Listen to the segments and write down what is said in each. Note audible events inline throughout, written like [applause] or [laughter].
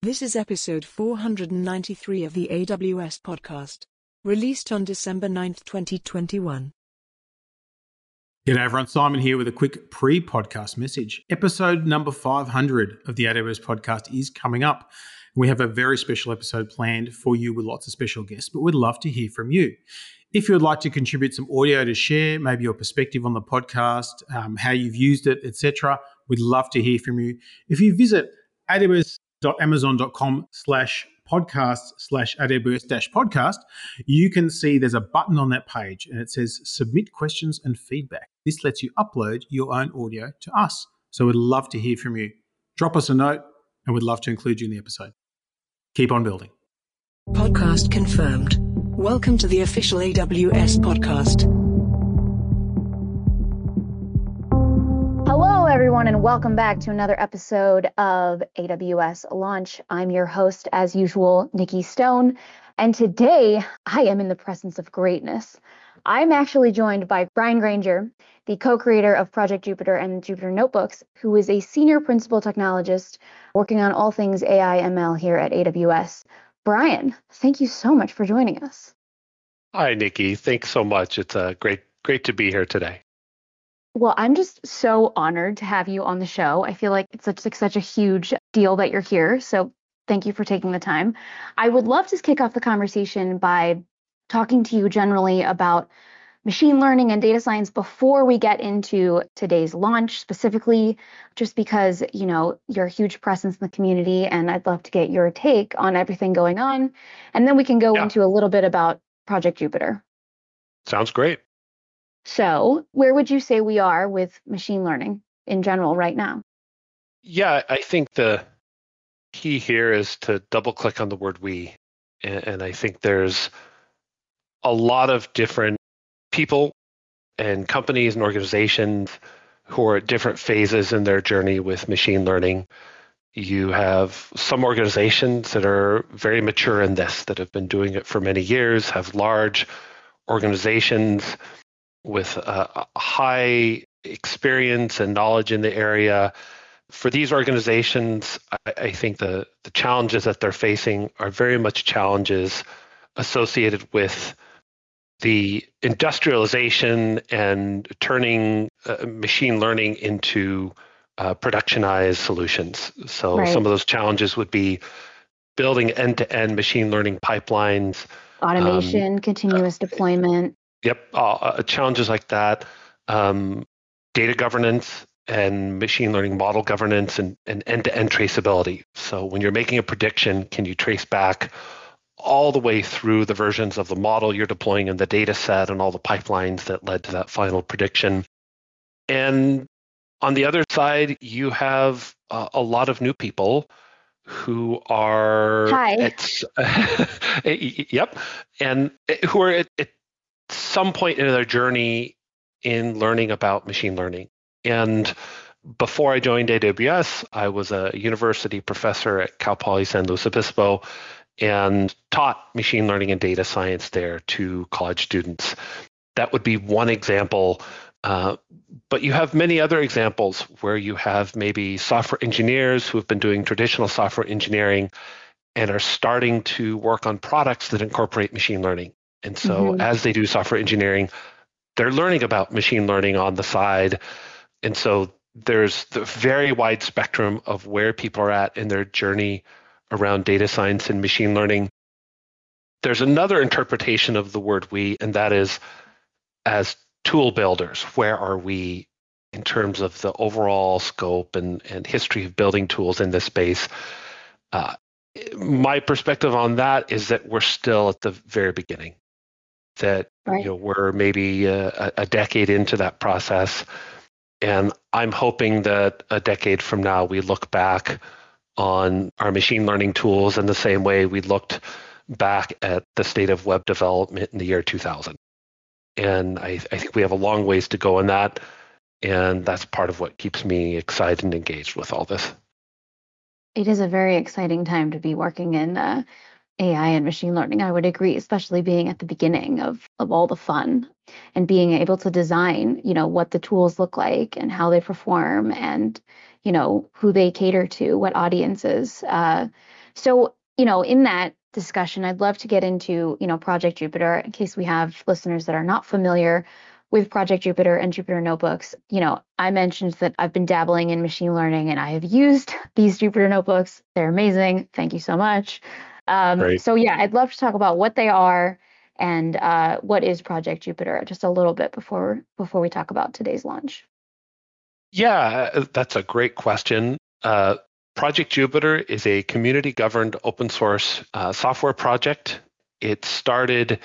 This is episode 493 of the AWS podcast, released on December 9th, 2021. G'day everyone, Simon here with a quick pre-podcast message. Episode number 500 of the AWS podcast is coming up. We have a very special episode planned for you with lots of special guests, but we'd love to hear from you. If you would like to contribute some audio to share, maybe your perspective on the podcast, um, how you've used it, etc., we'd love to hear from you. If you visit AWS amazon.com slash podcast slash AWS dash podcast, you can see there's a button on that page and it says submit questions and feedback. This lets you upload your own audio to us. So we'd love to hear from you. Drop us a note and we'd love to include you in the episode. Keep on building. Podcast confirmed. Welcome to the official AWS podcast. And welcome back to another episode of AWS Launch. I'm your host, as usual, Nikki Stone, and today I am in the presence of greatness. I'm actually joined by Brian Granger, the co creator of Project Jupyter and Jupyter Notebooks, who is a senior principal technologist working on all things AI ML here at AWS. Brian, thank you so much for joining us. Hi, Nikki. Thanks so much. It's uh, great, great to be here today. Well, I'm just so honored to have you on the show. I feel like it's such like such a huge deal that you're here. So thank you for taking the time. I would love to kick off the conversation by talking to you generally about machine learning and data science before we get into today's launch specifically just because you know you're a huge presence in the community and i'd love to get your take on everything going on and then we can go yeah. into a little bit about project jupyter sounds great so, where would you say we are with machine learning in general right now? Yeah, I think the key here is to double click on the word we. And I think there's a lot of different people and companies and organizations who are at different phases in their journey with machine learning. You have some organizations that are very mature in this, that have been doing it for many years, have large organizations with a, high experience and knowledge in the area. For these organizations, I, I think the, the challenges that they're facing are very much challenges associated with the industrialization and turning uh, machine learning into uh, productionized solutions. So right. some of those challenges would be building end-to-end machine learning pipelines, automation, um, continuous uh, deployment. Yep, uh, uh, challenges like that, um, data governance and machine learning model governance and, and end-to-end traceability. So when you're making a prediction, can you trace back all the way through the versions of the model you're deploying and the data set and all the pipelines that led to that final prediction? And on the other side, you have uh, a lot of new people who are Hi. At, [laughs] yep, and eh, who are at, at some point in their journey in learning about machine learning. And before I joined AWS, I was a university professor at Cal Poly San Luis Obispo and taught machine learning and data science there to college students. That would be one example. Uh, but you have many other examples where you have maybe software engineers who have been doing traditional software engineering and are starting to work on products that incorporate machine learning. And so mm-hmm. as they do software engineering, they're learning about machine learning on the side. And so there's the very wide spectrum of where people are at in their journey around data science and machine learning. There's another interpretation of the word we, and that is as tool builders. Where are we in terms of the overall scope and, and history of building tools in this space? Uh, my perspective on that is that we're still at the very beginning that right. you know we're maybe a, a decade into that process. And i'm hoping that a decade from now we look back on our machine learning tools in the same way we looked back at the state of web development in the year 2000 and I, I think we have a long ways to go in that. And that's part of what keeps me excited and engaged with all this. It is a very exciting time to be working in uh, AI and machine learning, I would agree, especially being at the beginning of, of all the fun and being able to design, you know, what the tools look like and how they perform and, you know, who they cater to, what audiences. Uh, So, you know, in that discussion, I'd love to get into, you know, Project Jupyter in case we have listeners that are not familiar with Project Jupyter and Jupyter Notebooks. You know, I mentioned that I've been dabbling in machine learning and I have used [laughs] these Jupyter Notebooks. They're amazing. Thank you so much. Um, so, yeah, I'd love to talk about what they are and uh, what is Project Jupyter just a little bit before before we talk about today's launch. Yeah, uh, that's a great question. Uh, project Jupyter is a community governed open source uh, software project. It started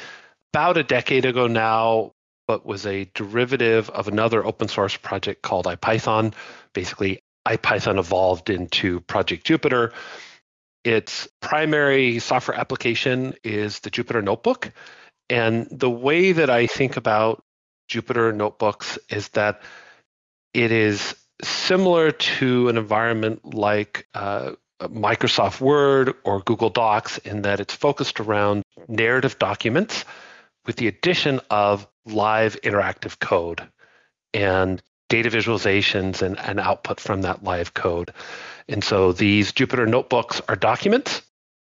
about a decade ago now, but was a derivative of another open source project called IPython. Basically, IPython evolved into Project Jupyter. Its primary software application is the Jupyter Notebook. And the way that I think about Jupyter Notebooks is that it is similar to an environment like uh, Microsoft Word or Google Docs in that it's focused around narrative documents with the addition of live interactive code and data visualizations and, and output from that live code. And so these Jupyter notebooks are documents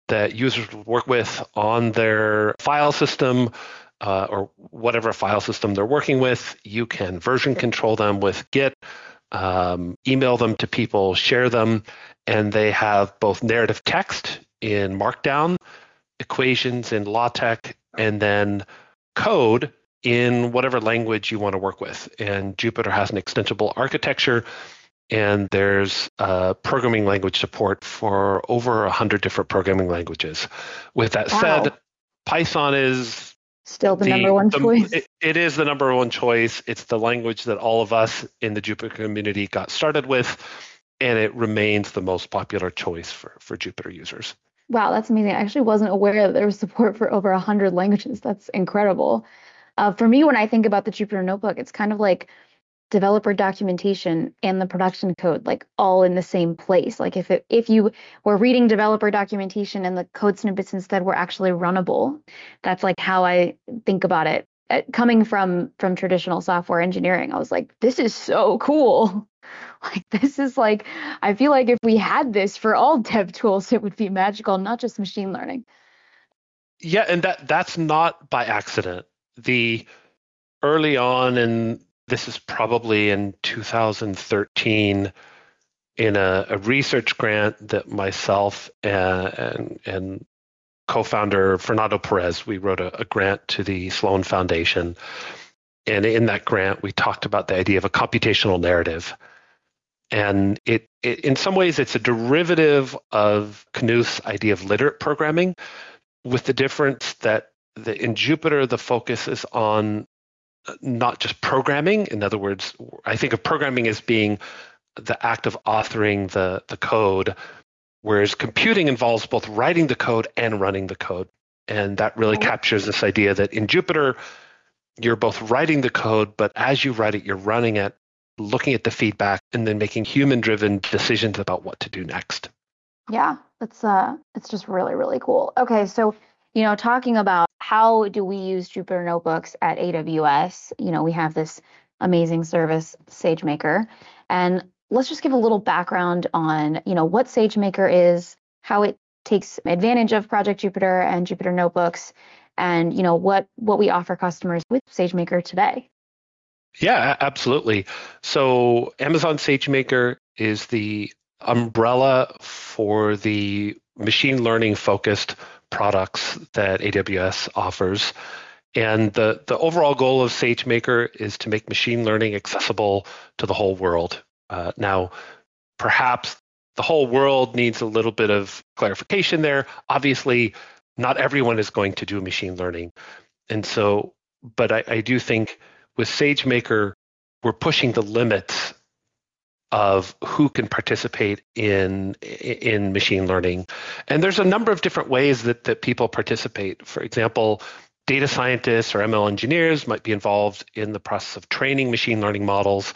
that users work with on their file system uh, or whatever file system they're working with. You can version control them with Git, um, email them to people, share them, and they have both narrative text in Markdown, equations in LaTeX, and then code in whatever language you want to work with. And Jupyter has an extensible architecture and there's uh, programming language support for over 100 different programming languages. With that wow. said, Python is still the, the number one the, choice. It, it is the number one choice. It's the language that all of us in the Jupyter community got started with, and it remains the most popular choice for, for Jupyter users. Wow, that's amazing. I actually wasn't aware that there was support for over 100 languages. That's incredible. Uh, for me, when I think about the Jupyter Notebook, it's kind of like developer documentation and the production code like all in the same place. Like if it, if you were reading developer documentation and the code snippets instead were actually runnable that's like how i think about it. Uh, coming from from traditional software engineering i was like this is so cool. [laughs] Like this is like i feel like if we had this for all dev tools it would be magical not just machine learning. Yeah and that that's not by accident the early on in this is probably in 2013 in a, a research grant that myself and, and, and co-founder Fernando Perez, we wrote a, a, grant to the Sloan Foundation. And in that grant, we talked about the idea of a computational narrative. And it, it in some ways, it's a derivative of Knuth's idea of literate programming, with the difference that the, in Jupyter, the focus is on not just programming. In other words, I think of programming as being the act of authoring the, the code, whereas computing involves both writing the code and running the code. And that really captures this idea that in Jupyter, you're both writing the code, but as you write it, you're running it, looking at the feedback, and then making human-driven decisions about what to do next. Yeah, it's uh, it's just really really cool. Okay, so you know, talking about how do we use Jupyter Notebooks at AWS? You know, we have this amazing service, SageMaker. And let's just give a little background on, you know, what SageMaker is, how it takes advantage of Project Jupyter and Jupyter Notebooks, and, you know, what what we offer customers with SageMaker today. Yeah, absolutely. So Amazon SageMaker is the umbrella for the machine learning focused products that AWS offers. And the, the overall goal of SageMaker is to make machine learning accessible to the whole world. Uh, now, perhaps the whole world needs a little bit of clarification there. Obviously, not everyone is going to do machine learning. And so, but I, I do think with SageMaker, we're pushing the limits of who can participate in in machine learning. And there's a number of different ways that, that people participate. For example, data scientists or ML engineers might be involved in the process of training machine learning models.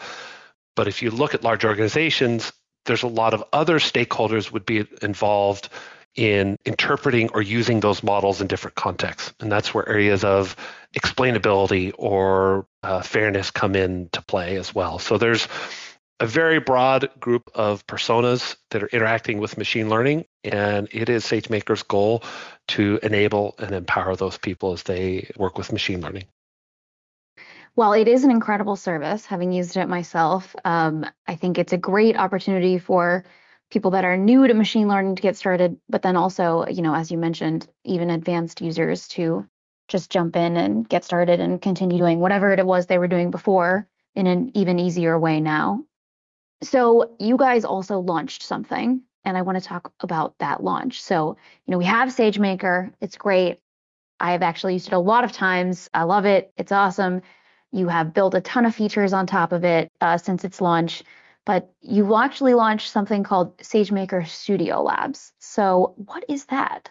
But if you look at large organizations, there's a lot of other stakeholders would be involved in interpreting or using those models in different contexts. And that's where areas of explainability or uh, fairness come into play as well. So there's a very broad group of personas that are interacting with machine learning, and it is SageMaker's goal to enable and empower those people as they work with machine learning. Well, it is an incredible service, having used it myself. Um, I think it's a great opportunity for people that are new to machine learning to get started, but then also, you know, as you mentioned, even advanced users to just jump in and get started and continue doing whatever it was they were doing before in an even easier way now. So, you guys also launched something, and I want to talk about that launch. So, you know, we have SageMaker, it's great. I have actually used it a lot of times. I love it. It's awesome. You have built a ton of features on top of it uh, since its launch, but you actually launched something called SageMaker Studio Labs. So, what is that?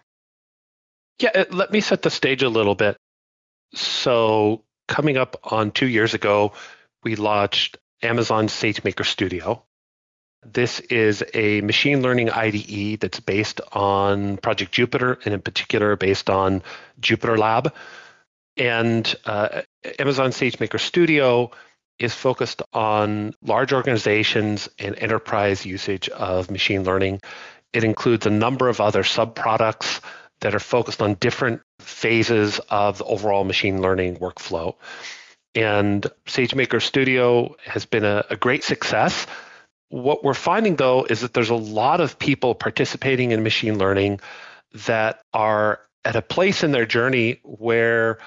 Yeah, uh, let me set the stage a little bit. So, coming up on two years ago, we launched Amazon SageMaker Studio. This is a machine learning IDE that's based on Project Jupyter, and in particular, based on Jupyter Lab. And uh, Amazon SageMaker Studio is focused on large organizations and enterprise usage of machine learning. It includes a number of other sub products that are focused on different phases of the overall machine learning workflow. And SageMaker Studio has been a, a great success. What we're finding though is that there's a lot of people participating in machine learning that are at a place in their journey where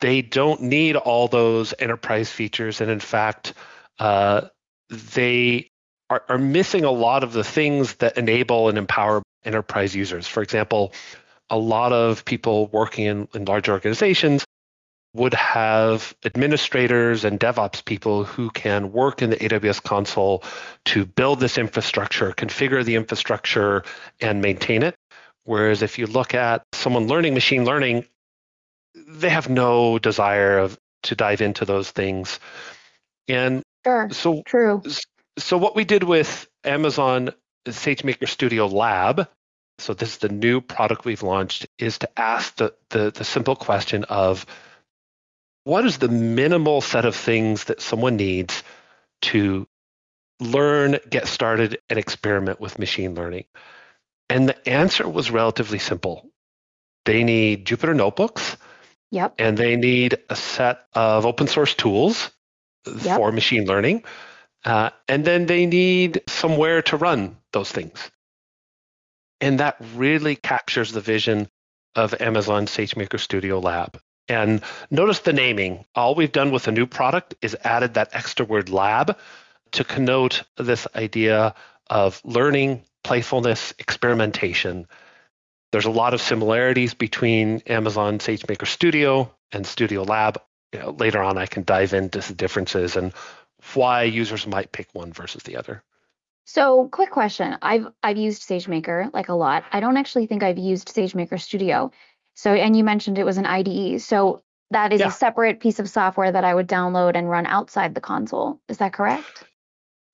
they don't need all those enterprise features. And in fact, uh, they are, are missing a lot of the things that enable and empower enterprise users. For example, a lot of people working in, in large organizations would have administrators and DevOps people who can work in the AWS console to build this infrastructure, configure the infrastructure, and maintain it. Whereas if you look at someone learning machine learning, they have no desire of to dive into those things. And sure, so true. So what we did with Amazon SageMaker Studio Lab, so this is the new product we've launched, is to ask the, the, the simple question of what is the minimal set of things that someone needs to learn, get started, and experiment with machine learning? And the answer was relatively simple. They need Jupyter notebooks. Yep. And they need a set of open source tools yep. for machine learning. Uh, and then they need somewhere to run those things. And that really captures the vision of Amazon SageMaker Studio Lab. And notice the naming. All we've done with a new product is added that extra word lab to connote this idea of learning, playfulness, experimentation. There's a lot of similarities between Amazon SageMaker Studio and Studio Lab. You know, later on, I can dive into the differences and why users might pick one versus the other. So, quick question. I've I've used SageMaker like a lot. I don't actually think I've used SageMaker Studio. So, and you mentioned it was an IDE. So that is yeah. a separate piece of software that I would download and run outside the console. Is that correct?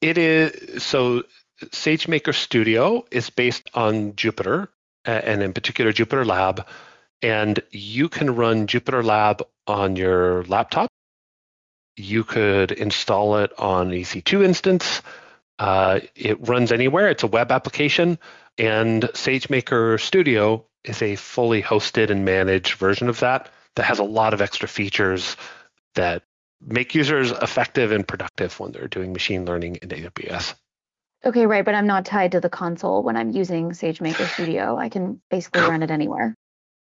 It is. So SageMaker Studio is based on Jupyter, and in particular Jupyter Lab. And you can run Jupyter Lab on your laptop. You could install it on EC2 instance. Uh, it runs anywhere. It's a web application. And SageMaker Studio is a fully hosted and managed version of that that has a lot of extra features that make users effective and productive when they're doing machine learning in AWS. Okay, right, but I'm not tied to the console when I'm using SageMaker Studio. I can basically run it anywhere.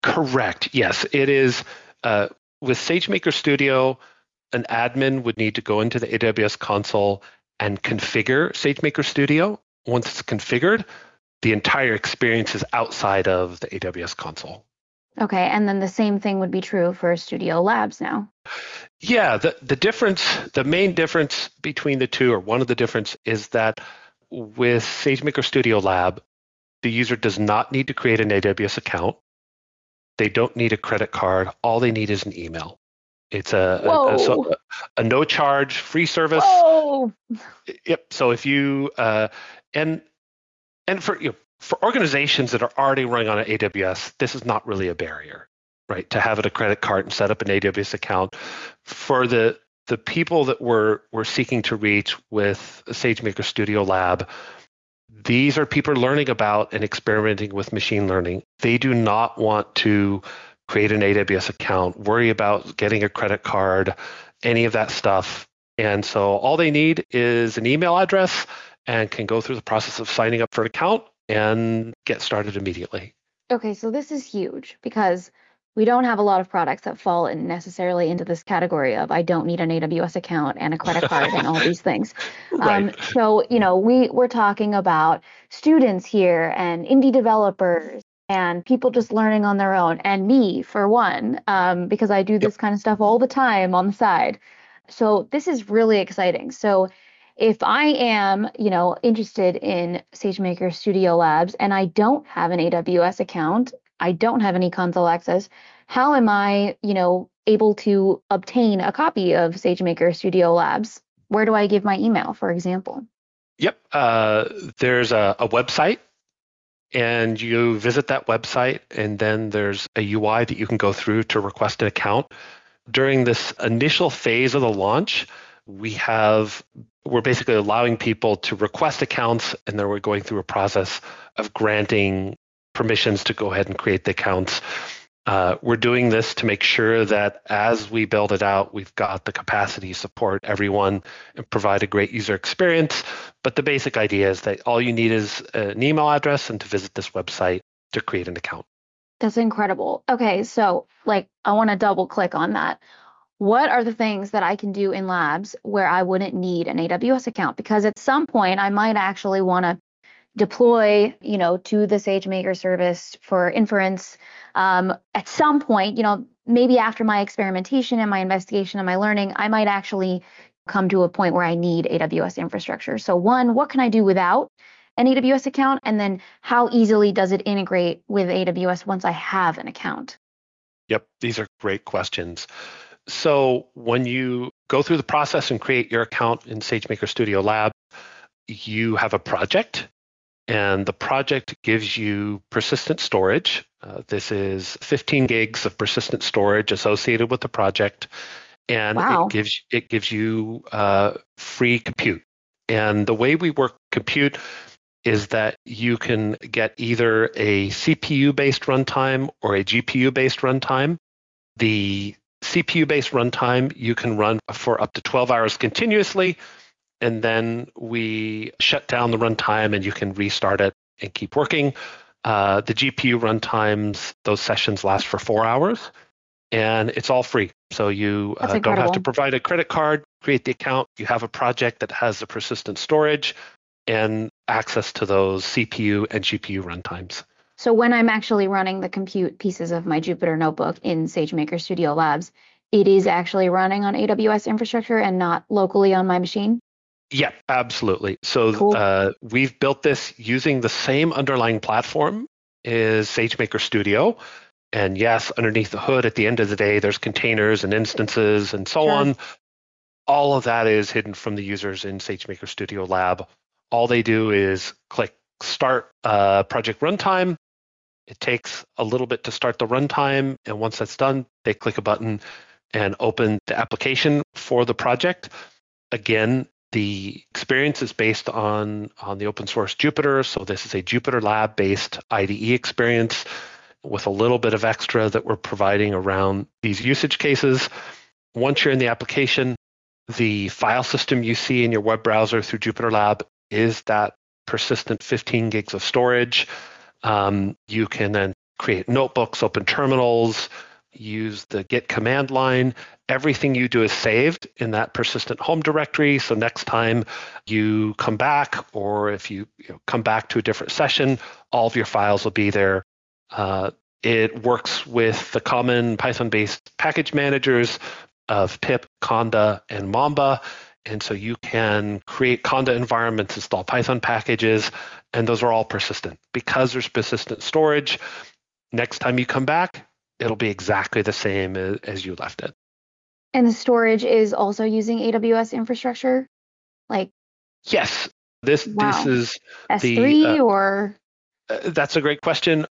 Correct. Yes, it is. Uh, with SageMaker Studio, an admin would need to go into the AWS console and configure SageMaker Studio. Once it's configured, the entire experience is outside of the AWS console. Okay, and then the same thing would be true for Studio Labs now. Yeah, the, the difference, the main difference between the two, or one of the difference, is that with SageMaker Studio Lab, the user does not need to create an AWS account. They don't need a credit card. All they need is an email. It's a, a, a, a, no charge free service. Whoa. Yep. So if you uh, and and for you know, for organizations that are already running on AWS, this is not really a barrier, right? To have it a credit card and set up an AWS account. For the the people that we're we're seeking to reach with SageMaker Studio Lab, these are people learning about and experimenting with machine learning. They do not want to create an AWS account, worry about getting a credit card, any of that stuff. And so all they need is an email address and can go through the process of signing up for an account and get started immediately. Okay, so this is huge because we don't have a lot of products that fall in necessarily into this category of I don't need an AWS account and a credit [laughs] card and all these things. Right. Um, so you know we we're talking about students here and indie developers and people just learning on their own and me for one um, because I do this kind of stuff all the time on the side. So this is really exciting. So if I am, you know, interested in SageMaker Studio Labs and I don't have an AWS account, I don't have any console access, how am I, you know, able to obtain a copy of SageMaker Studio Labs? Where do I give my email, for example? Yep. Uh, there's a, a website, and you visit that website, and then there's a UI that you can go through to request an account. During this initial phase of the launch, we have we're basically allowing people to request accounts, and then we're going through a process of granting permissions to go ahead and create the accounts. Uh, we're doing this to make sure that as we build it out, we've got the capacity to support everyone and provide a great user experience. But the basic idea is that all you need is an email address and to visit this website to create an account. That's incredible. Okay, so like I want to double click on that. What are the things that I can do in labs where I wouldn't need an AWS account? Because at some point I might actually want to deploy, you know, to the SageMaker service for inference. Um, at some point, you know, maybe after my experimentation and my investigation and my learning, I might actually come to a point where I need AWS infrastructure. So one, what can I do without an AWS account? And then how easily does it integrate with AWS once I have an account? Yep, these are great questions. So when you go through the process and create your account in SageMaker Studio Lab, you have a project and the project gives you persistent storage. Uh, this is 15 gigs of persistent storage associated with the project, and Wow. it gives it gives you uh, free compute. And the way we work compute is that you can get either a CPU-based runtime or a GPU-based runtime. The CPU-based runtime you can run for up to 12 hours continuously and then we shut down the runtime and you can restart it and keep working. Uh, the GPU runtimes, those sessions last for four hours and it's all free. So you uh, don't have to provide a credit card, create the account. You have a project that has the persistent storage and access to those CPU and GPU runtimes. So when I'm actually running the compute pieces of my Jupyter notebook in SageMaker Studio Labs, it is actually running on AWS infrastructure and not locally on my machine. Yeah, absolutely. So Cool. uh, we've built this using the same underlying platform as SageMaker Studio. And yes, underneath the hood, at the end of the day, there's containers and instances and so Sure. on. All of that is hidden from the users in SageMaker Studio Lab. All they do is click start uh, project runtime. It takes a little bit to start the runtime. And once that's done, they click a button and open the application for the project. Again, the experience is based on, on the open source Jupyter. So this is a Jupyter Lab based IDE experience with a little bit of extra that we're providing around these usage cases. Once you're in the application, the file system you see in your web browser through Jupyter Lab is that persistent 15 gigs of storage. Um, you can then create notebooks, open terminals, use the git command line. Everything you do is saved in that persistent home directory. So next time you come back, or if you, you know, come back to a different session, all of your files will be there. Uh, it works with the common Python-based package managers of pip, conda, and mamba. And so you can create conda environments, install Python packages, and those are all persistent. Because there's persistent storage, next time you come back, it'll be exactly the same as, you left it. And the storage is also using AWS infrastructure, like Yes, this Wow. this is S3 uh, or uh, that's a great question.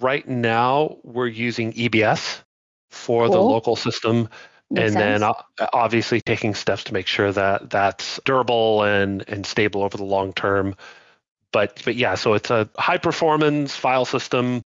Right now, we're using EBS for the local system. Makes and then sense. o- obviously taking steps to make sure that that's durable and and stable over the long term. But but yeah, so it's a high performance file system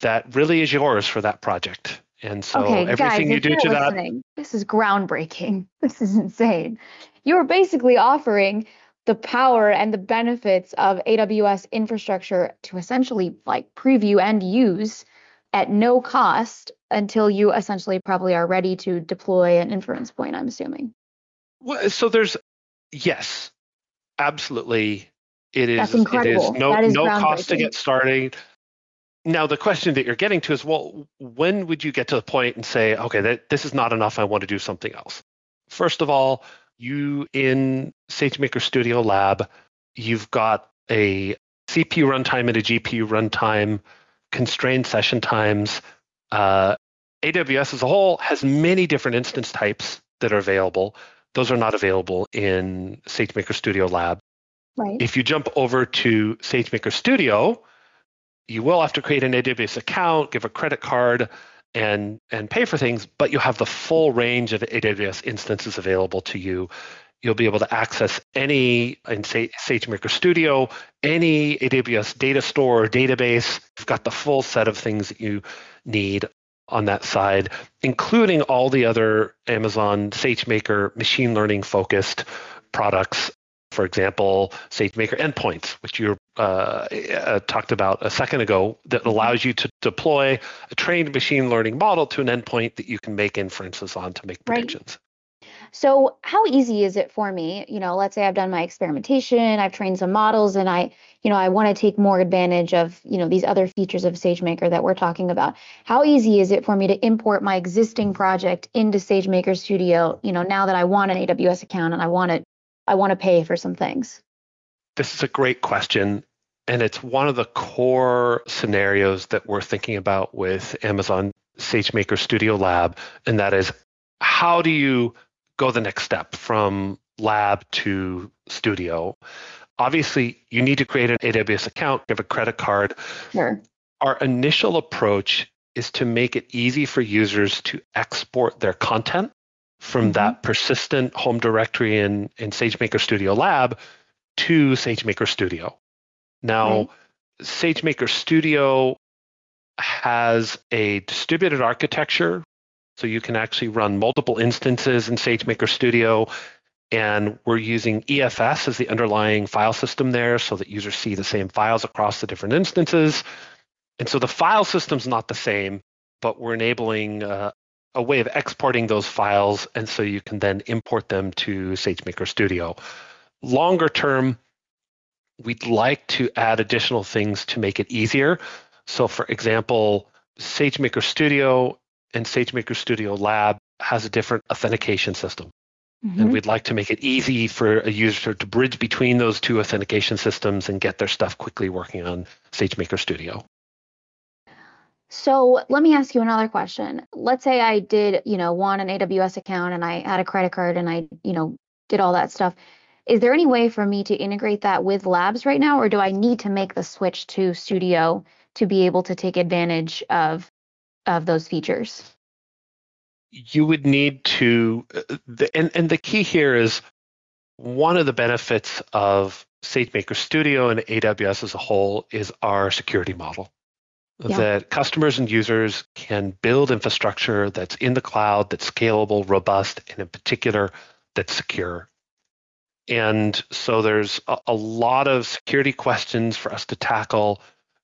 that really is yours for that project. And so okay, guys, everything you do to that this is groundbreaking. [laughs] This is insane. You're basically offering the power and the benefits of AWS infrastructure to essentially like preview and use at no cost until you essentially probably are ready to deploy an inference point, I'm assuming. Well, so there's yes, absolutely. It is That's it incredible. is no is no cost to get started. Now the question that you're getting to is well, when would you get to the point and say, okay, that this is not enough, I want to do something else? First of all, you in SageMaker Studio Lab, you've got a CPU runtime and a GPU runtime, constrained session times. Uh, AWS as a whole has many different instance types that are available. Those are not available in SageMaker Studio Lab. Right. If you jump over to SageMaker Studio, you will have to create an AWS account, give a credit card, and and pay for things, but you'll have the full range of AWS instances available to you. You'll be able to access any in Sa- SageMaker Studio, any AWS data store or database. You've got the full set of things that you need on that side, including all the other Amazon SageMaker machine learning focused products. For example, SageMaker endpoints, which you uh, uh, talked about a second ago, that allows you to deploy a trained machine learning model to an endpoint that you can make inferences on to make Right. So, how easy is it for me? You know, let's say I've done my experimentation, I've trained some models, and I, you know, I want to take more advantage of, you know, these other features of SageMaker that we're talking about. How easy is it for me to import my existing project into SageMaker Studio, you know, now that I want an AWS account and I want to I want to pay for some things? This is a great question. And it's one of the core scenarios that we're thinking about with Amazon SageMaker Studio Lab. And that is how do you go the next step from lab to studio? Obviously, you need to create an AWS account, give a credit card. Sure. Our initial approach is to make it easy for users to export their content from Mhm. that persistent home directory in, in SageMaker Studio Lab to SageMaker Studio. Now, Right. SageMaker Studio has a distributed architecture, so you can actually run multiple instances in SageMaker Studio. And we're using EFS as the underlying file system there so that users see the same files across the different instances. And so the file system's not the same, but we're enabling uh, a way of exporting those files. And so you can then import them to SageMaker Studio. Longer term, we'd like to add additional things to make it easier. So, for example, SageMaker Studio and SageMaker Studio Lab has a different authentication system. Mhm. And we'd like to make it easy for a user to bridge between those two authentication systems and get their stuff quickly working on SageMaker Studio. So let me ask you another question. Let's say I did, you know, want an AWS account and I had a credit card and I, you know, did all that stuff. Is there any way for me to integrate that with Labs right now, or do I need to make the switch to Studio to be able to take advantage of of those features? you would need to and, and the key here is one of the benefits of SageMaker Studio and AWS as a whole is our security model. Yeah. That customers and users can build infrastructure that's in the cloud, that's scalable, robust, and in particular, that's secure. And so there's a, a lot of security questions for us to tackle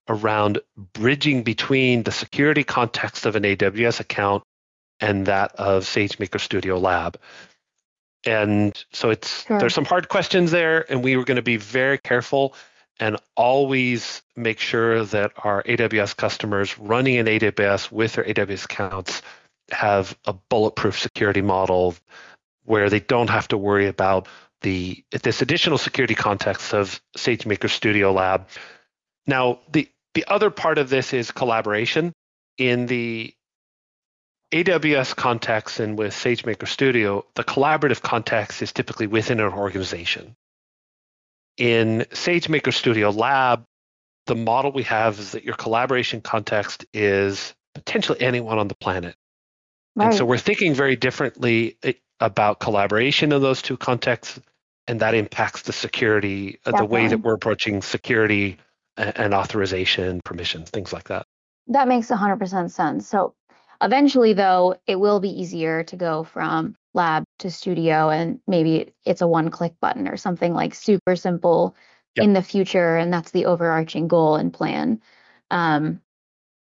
around bridging between the security context of an AWS account and that of SageMaker Studio Lab. And so it's Sure. there's some hard questions there, and we were going to be very careful and always make sure that our AWS customers running in AWS with their AWS accounts have a bulletproof security model where they don't have to worry about the this additional security context of SageMaker Studio Lab. Now, the the other part of this is collaboration in the AWS context and with SageMaker Studio, the collaborative context is typically within an organization. In SageMaker Studio Lab, the model we have is that your collaboration context is potentially anyone on the planet. Right. And so we're thinking very differently eh, about collaboration in those two contexts, and that impacts the security, uh, the way that we're approaching security and, authorization, permissions, things like that. That makes 100% sense. So eventually, though, it will be easier to go from lab to studio, and maybe it's a one click button or something like super simple Yep. in the future. And that's the overarching goal and plan, um,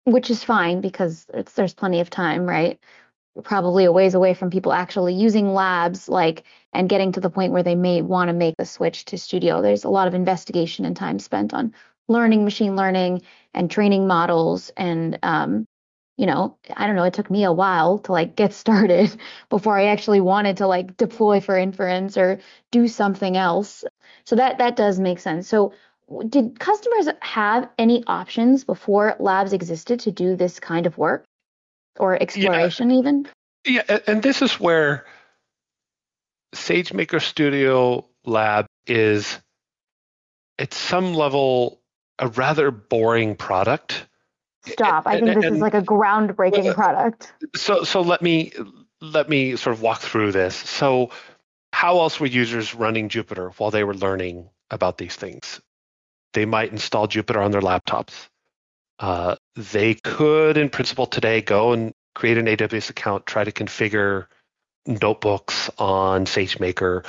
which is fine because it's, there's plenty of time, right? We're probably a ways away from people actually using labs like and getting to the point where they may want to make the switch to studio. There's a lot of investigation and time spent on learning machine learning and training models and um, you know i don't know it took me a while to like get [laughs] started before i actually wanted to like deploy for inference or do something else. So that that does make sense. So did customers have any options before labs existed to do this kind of work? Or exploration even? Yeah, and this is where SageMaker Studio Lab is, at some level, a rather boring product. stop i And- think this is like a groundbreaking Well, product So, so let me let me sort of walk through this. So, how else were users running Jupyter while they were learning about these things? They might install Jupyter on their laptops. Uh, they could, in principle, today go and create an AWS account, try to configure notebooks on SageMaker.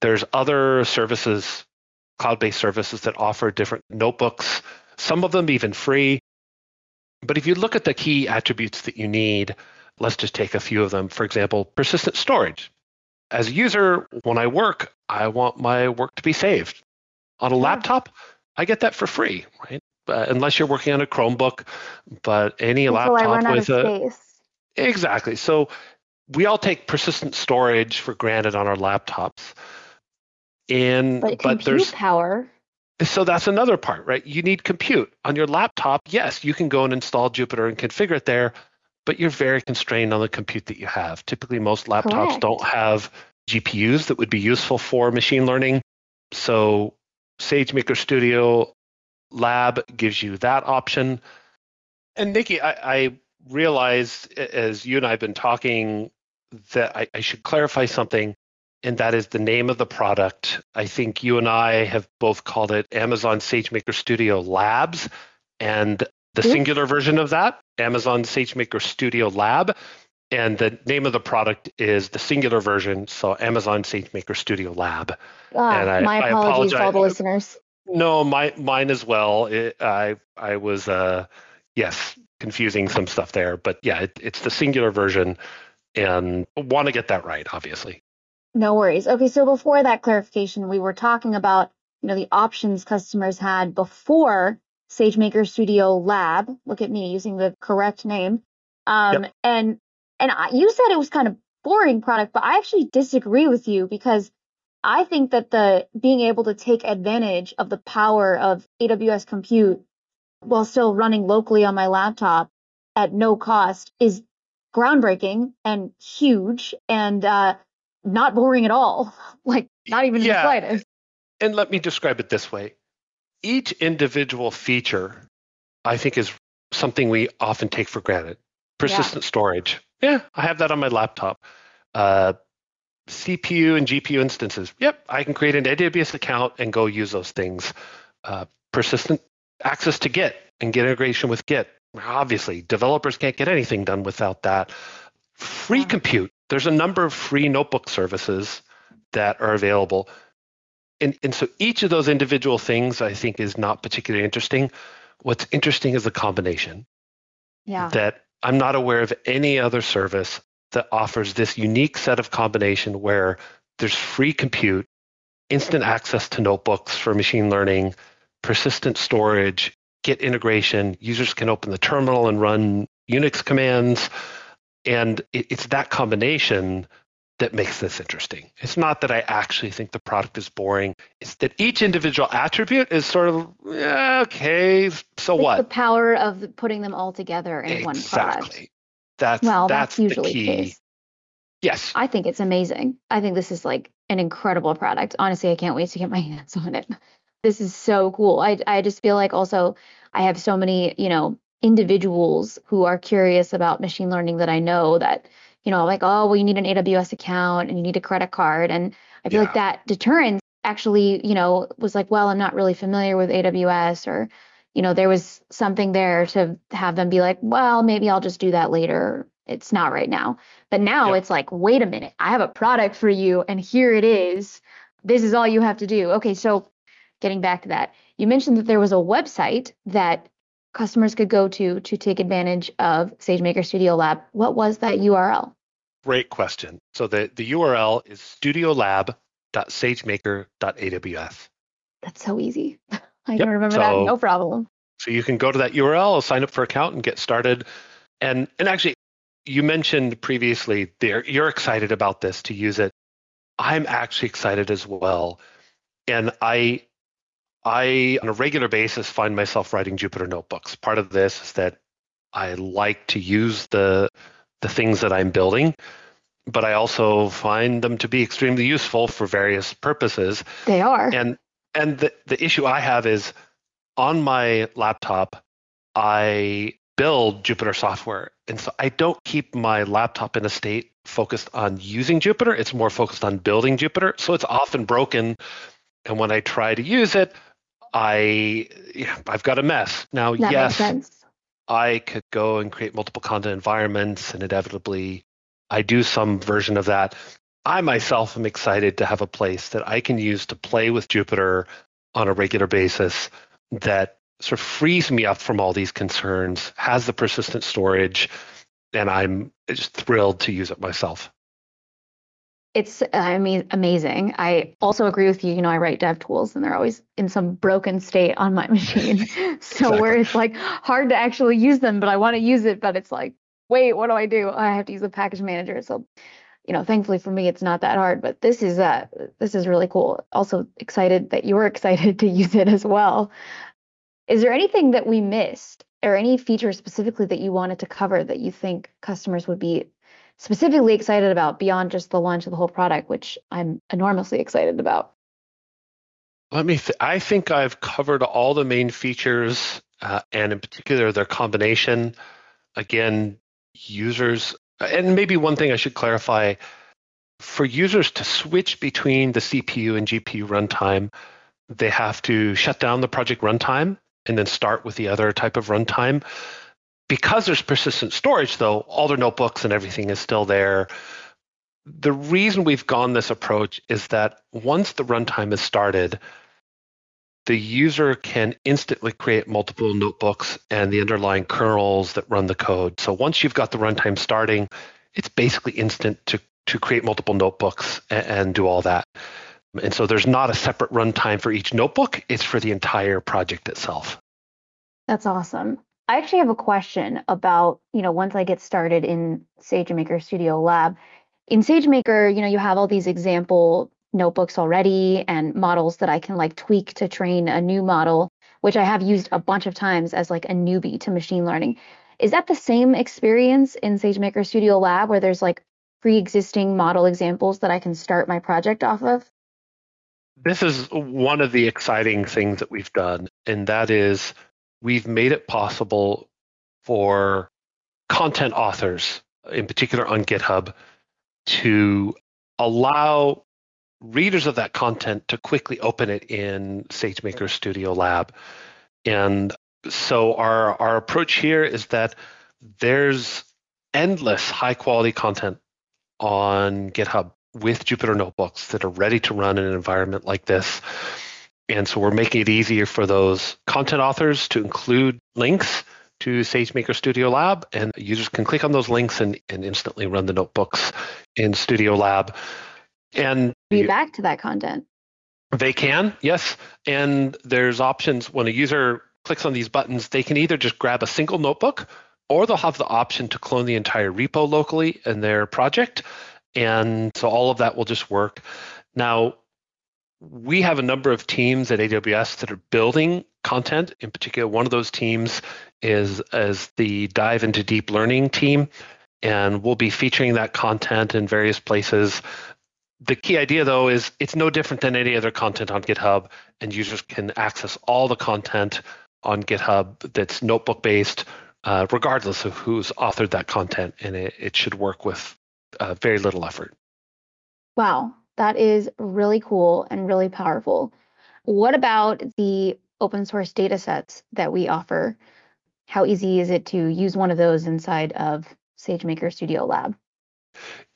There's other services, cloud-based services that offer different notebooks. Some of them even free. But if you look at the key attributes that you need, let's just take a few of them. For example, persistent storage. As a user, when I work, I want my work to be saved. On a laptop, I get that for free, right? Uh, unless you're working on a Chromebook, but any until laptop run out of with a space exactly. So we all take persistent storage for granted on our laptops, and but but there's power so that's another part, right? You need compute on your laptop. Yes, you can go and install Jupyter and configure it there, but you're very constrained on the compute that you have. Typically, most laptops Correct. don't have GPUs that would be useful for machine learning. So SageMaker Studio Lab gives you that option. And Nikki, I, I realize as you and I have been talking that I, I should clarify something and that is the name of the product. I think you and I have both called it Amazon SageMaker Studio Labs, and the singular version of that, Amazon SageMaker Studio Lab, and the name of the product is the singular version, so Amazon SageMaker Studio Lab. Ah, And I- my I apologies to all the listeners. No, my mine as well. It, I I was uh yes confusing some stuff there, but yeah, it, it's the singular version, and want to get that right, obviously. No worries. Okay, so before that clarification, we were talking about, you know, the options customers had before SageMaker Studio Lab. Look at me using the correct name. Um, and and I, you said it was kind of boring product, but I actually disagree with you because I think that the being able to take advantage of the power of AWS compute while still running locally on my laptop at no cost is groundbreaking and huge and uh, not boring at all. [laughs] Like not even in the Yeah. slightest. And let me describe it this way each individual feature, I think, is something we often take for granted. Persistent storage. Yeah, I have that on my laptop. Uh, CPU and GPU instances. Yep, I can create an AWS account and go use those things. Uh, persistent access to Git and Git integration with Git. Obviously, developers can't get anything done without that. Free Yeah. compute. There's a number of free notebook services that are available. And, and so each of those individual things I think is not particularly interesting. What's interesting is the combination Yeah. that I'm not aware of any other service that offers this unique set of combination where there's free compute, instant access to notebooks for machine learning, persistent storage, Git integration. Users can open the terminal and run Unix commands. And it, it's that combination that makes this interesting. It's not that I actually think the product is boring. It's that each individual attribute is sort of yeah, okay. So It's what? the power of putting them all together in one product. Exactly. That's Well, that's, that's, usually the the key. case. Yes. I think it's amazing. I think this is like an incredible product. Honestly, I can't wait to get my [laughs] hands on it. This is so cool. I I just feel like also I have so many, you know, individuals who are curious about machine learning that I know that, you know, like, oh, well, you need an AWS account and you need a credit card. And I feel yeah. like that deterrence actually, you know, was like, well, I'm not really familiar with AWS or, you know, there was something there to have them be like, well, maybe I'll just do that later. It's not right now. But now yep. it's like, wait a minute, I have a product for you and here it is. This is all you have to do. Okay, so getting back to that, you mentioned that there was a website that customers could go to to take advantage of SageMaker Studio Lab. What was that URL? Great question. So the, the URL is studiolab.sagemaker.aws. That's so easy. [laughs] I yep. can remember so, that, no problem. So you can go to that URL, sign up for an account, and get started. And and actually, you mentioned previously there you're excited about this to use it. I'm actually excited as well. And I I on a regular basis find myself writing Jupyter notebooks. Part of this is that I like to use the the things that I'm building, but I also find them to be extremely useful for various purposes. They are. And and the, the issue I have is on my laptop, I build Jupyter software. And so I don't keep my laptop in a state focused on using Jupyter. It's more focused on building Jupyter. So it's often broken. And when I try to use it, I I've got a mess. Now, that yes, I could go and create multiple conda environments and inevitably I do some version of that. I myself am excited to have a place that I can use to play with Jupyter on a regular basis that sort of frees me up from all these concerns, has the persistent storage, and I'm just thrilled to use it myself. It's I mean amazing. I also agree with you. You know, I write dev tools and they're always in some broken state on my [laughs] machine. [laughs] so exactly. where it's like hard to actually use them, but I want to use it, but it's like, wait, what do I do? I have to use a package manager. So you know, thankfully for me, it's not that hard. But this is uh, this is really cool. Also excited that you're [laughs] excited to use it as well. Is there anything that we missed, or any feature specifically that you wanted to cover that you think customers would be specifically excited about beyond just the launch of the whole product, which I'm enormously excited about? Let me. Th- I think I've covered all the main features, uh, and in particular their combination. Again, users and maybe one thing I should clarify for users to switch between the CPU and GPU runtime, they have to shut down the project runtime and then start with the other type of runtime. Because there's persistent storage, though, all their notebooks and everything is still there. The reason we've gone this approach is that once the runtime is started, the user can instantly create multiple notebooks and the underlying kernels that run the code. So once you've got the runtime starting, it's basically instant to, to create multiple notebooks and, and do all that. And so there's not a separate runtime for each notebook, it's for the entire project itself. That's awesome. I actually have a question about, you know, once I get started in SageMaker Studio Lab. In SageMaker, you know, you have all these example notebooks already and models that I can like tweak to train a new model, which I have used a bunch of times as like a newbie to machine learning. Is that the same experience in SageMaker Studio Lab where there's like pre-existing model examples that I can start my project off of? This is one of the exciting things that we've done, and that is we've made it possible for content authors, in particular on GitHub, to allow readers of that content to quickly open it in SageMaker Studio Lab. And so our our approach here is that there's endless high quality content on GitHub with Jupyter notebooks that are ready to run in an environment like this. And so we're making it easier for those content authors to include links to SageMaker Studio Lab, and users can click on those links and, and instantly run the notebooks in Studio Lab. And be back to that content. They can, yes. And there's options when a user clicks on these buttons, they can either just grab a single notebook or they'll have the option to clone the entire repo locally in their project. And so all of that will just work. Now, we have a number of teams at AWS that are building content. In particular, one of those teams is as the dive into deep learning team, and we'll be featuring that content in various places the key idea though is it's no different than any other content on GitHub, and users can access all the content on GitHub that's notebook based, uh, regardless of who's authored that content, and it, it should work with uh, very little effort. Wow, that is really cool and really powerful. What about the open source data sets that we offer? How easy is it to use one of those inside of SageMaker Studio Lab?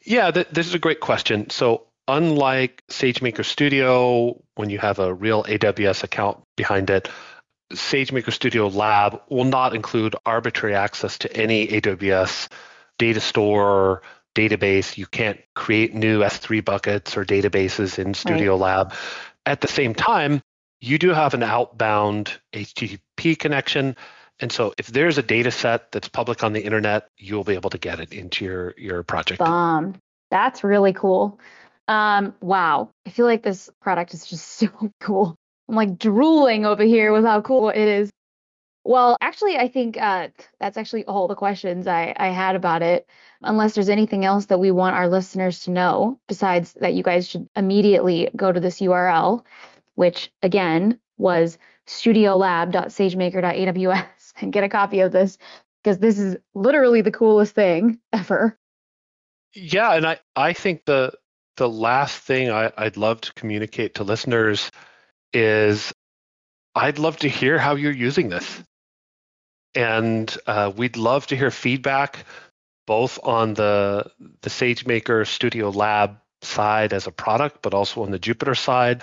Yeah, th- this is a great question. So, unlike SageMaker Studio, when you have a real AWS account behind it, SageMaker Studio Lab will not include arbitrary access to any AWS data store, database. You can't create new S3 buckets or databases in Studio right. Lab. At the same time, you do have an outbound HTTP connection. And so if there's a data set that's public on the internet, you'll be able to get it into your, your project. Bomb. That's really cool. Um, wow. I feel like this product is just [laughs] so cool. I'm like drooling over here with how cool it is. Well, actually, I think uh, that's actually all the questions I, I had about it. Unless there's anything else that we want our listeners to know, besides that you guys should immediately go to this URL, which again was studiolab.sagemaker.aws [laughs] and get a copy of this because this is literally the coolest thing ever. Yeah, and I, I think the the last thing I, I'd love to communicate to listeners is I'd love to hear how you're using this. And uh, we'd love to hear feedback both on the, the SageMaker Studio Lab side as a product, but also on the Jupyter side.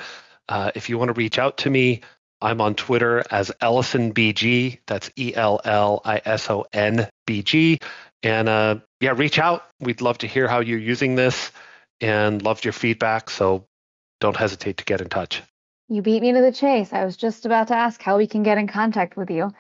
Uh, if you want to reach out to me, I'm on Twitter as EllisonBG. That's E L L I S O N B G. And uh, yeah, reach out. We'd love to hear how you're using this and loved your feedback. So don't hesitate to get in touch. You beat me to the chase. I was just about to ask how we can get in contact with you.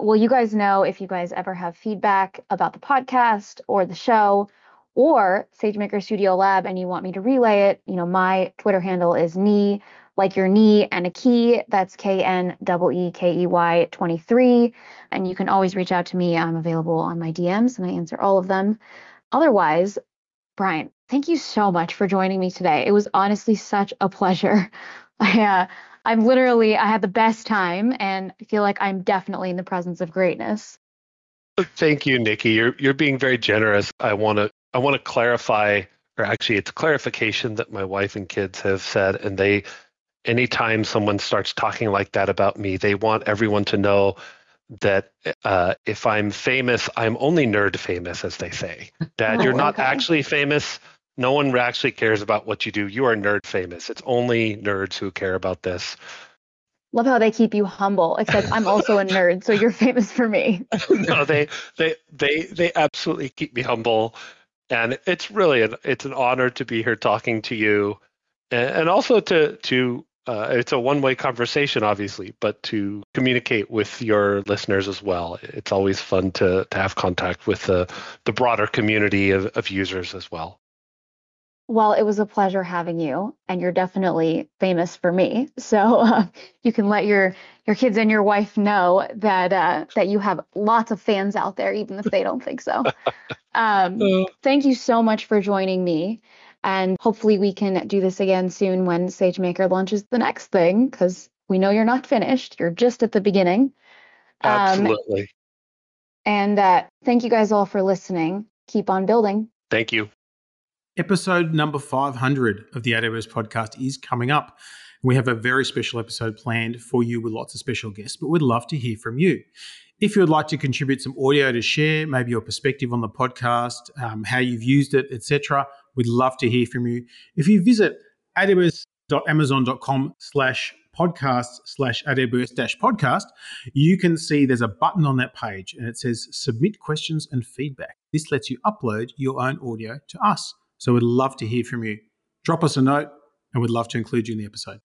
Well, you guys know if you guys ever have feedback about the podcast or the show or SageMaker Studio Lab and you want me to relay it, you know, my Twitter handle is knee, like your knee and a key. That's K N E E K E Y 23. And you can always reach out to me. I'm available on my DMs and I answer all of them. Otherwise, Brian, thank you so much for joining me today. It was honestly such a pleasure. [laughs] I, uh, I'm literally, I had the best time and I feel like I'm definitely in the presence of greatness. Thank you, Nikki. You're, you're being very generous. I want to, I want to clarify, or actually it's clarification that my wife and kids have said, and they, anytime someone starts talking like that about me, they want everyone to know that uh, if I'm famous, I'm only nerd famous, as they say. [laughs] Dad, you're oh, not okay. actually famous no one actually cares about what you do. You are nerd famous. It's only nerds who care about this. Love how they keep you humble, except I'm also a [laughs] nerd, so you're famous for me. [laughs] no, they they they they absolutely keep me humble. And it's really an it's an honor to be here talking to you and, and also to to uh, it's a one-way conversation, obviously, but to communicate with your listeners as well. It's always fun to to have contact with the the broader community of, of users as well. Well, it was a pleasure having you, and you're definitely famous for me. [laughs] So uh, you can let your your kids and your wife know that uh, that you have lots of fans out there, even if they don't think so. [laughs] Um, thank you so much for joining me, and hopefully we can do this again soon when SageMaker launches the next thing, because we know you're not finished; you're just at the beginning. Um, Absolutely. Um, and uh, thank you guys all for listening. Keep on building. Thank you. Episode number 500 of the AWS podcast is coming up. We have a very special episode planned for you with lots of special guests, but we'd love to hear from you. If you would like to contribute some audio to share, maybe your perspective on the podcast, um, how you've used it, etc., we'd love to hear from you. If you visit aws.amazon.com slash podcast slash AWS dash podcast, you can see there's a button on that page and it says submit questions and feedback. This lets you upload your own audio to us. So we'd love to hear from you. Drop us a note and we'd love to include you in the episode.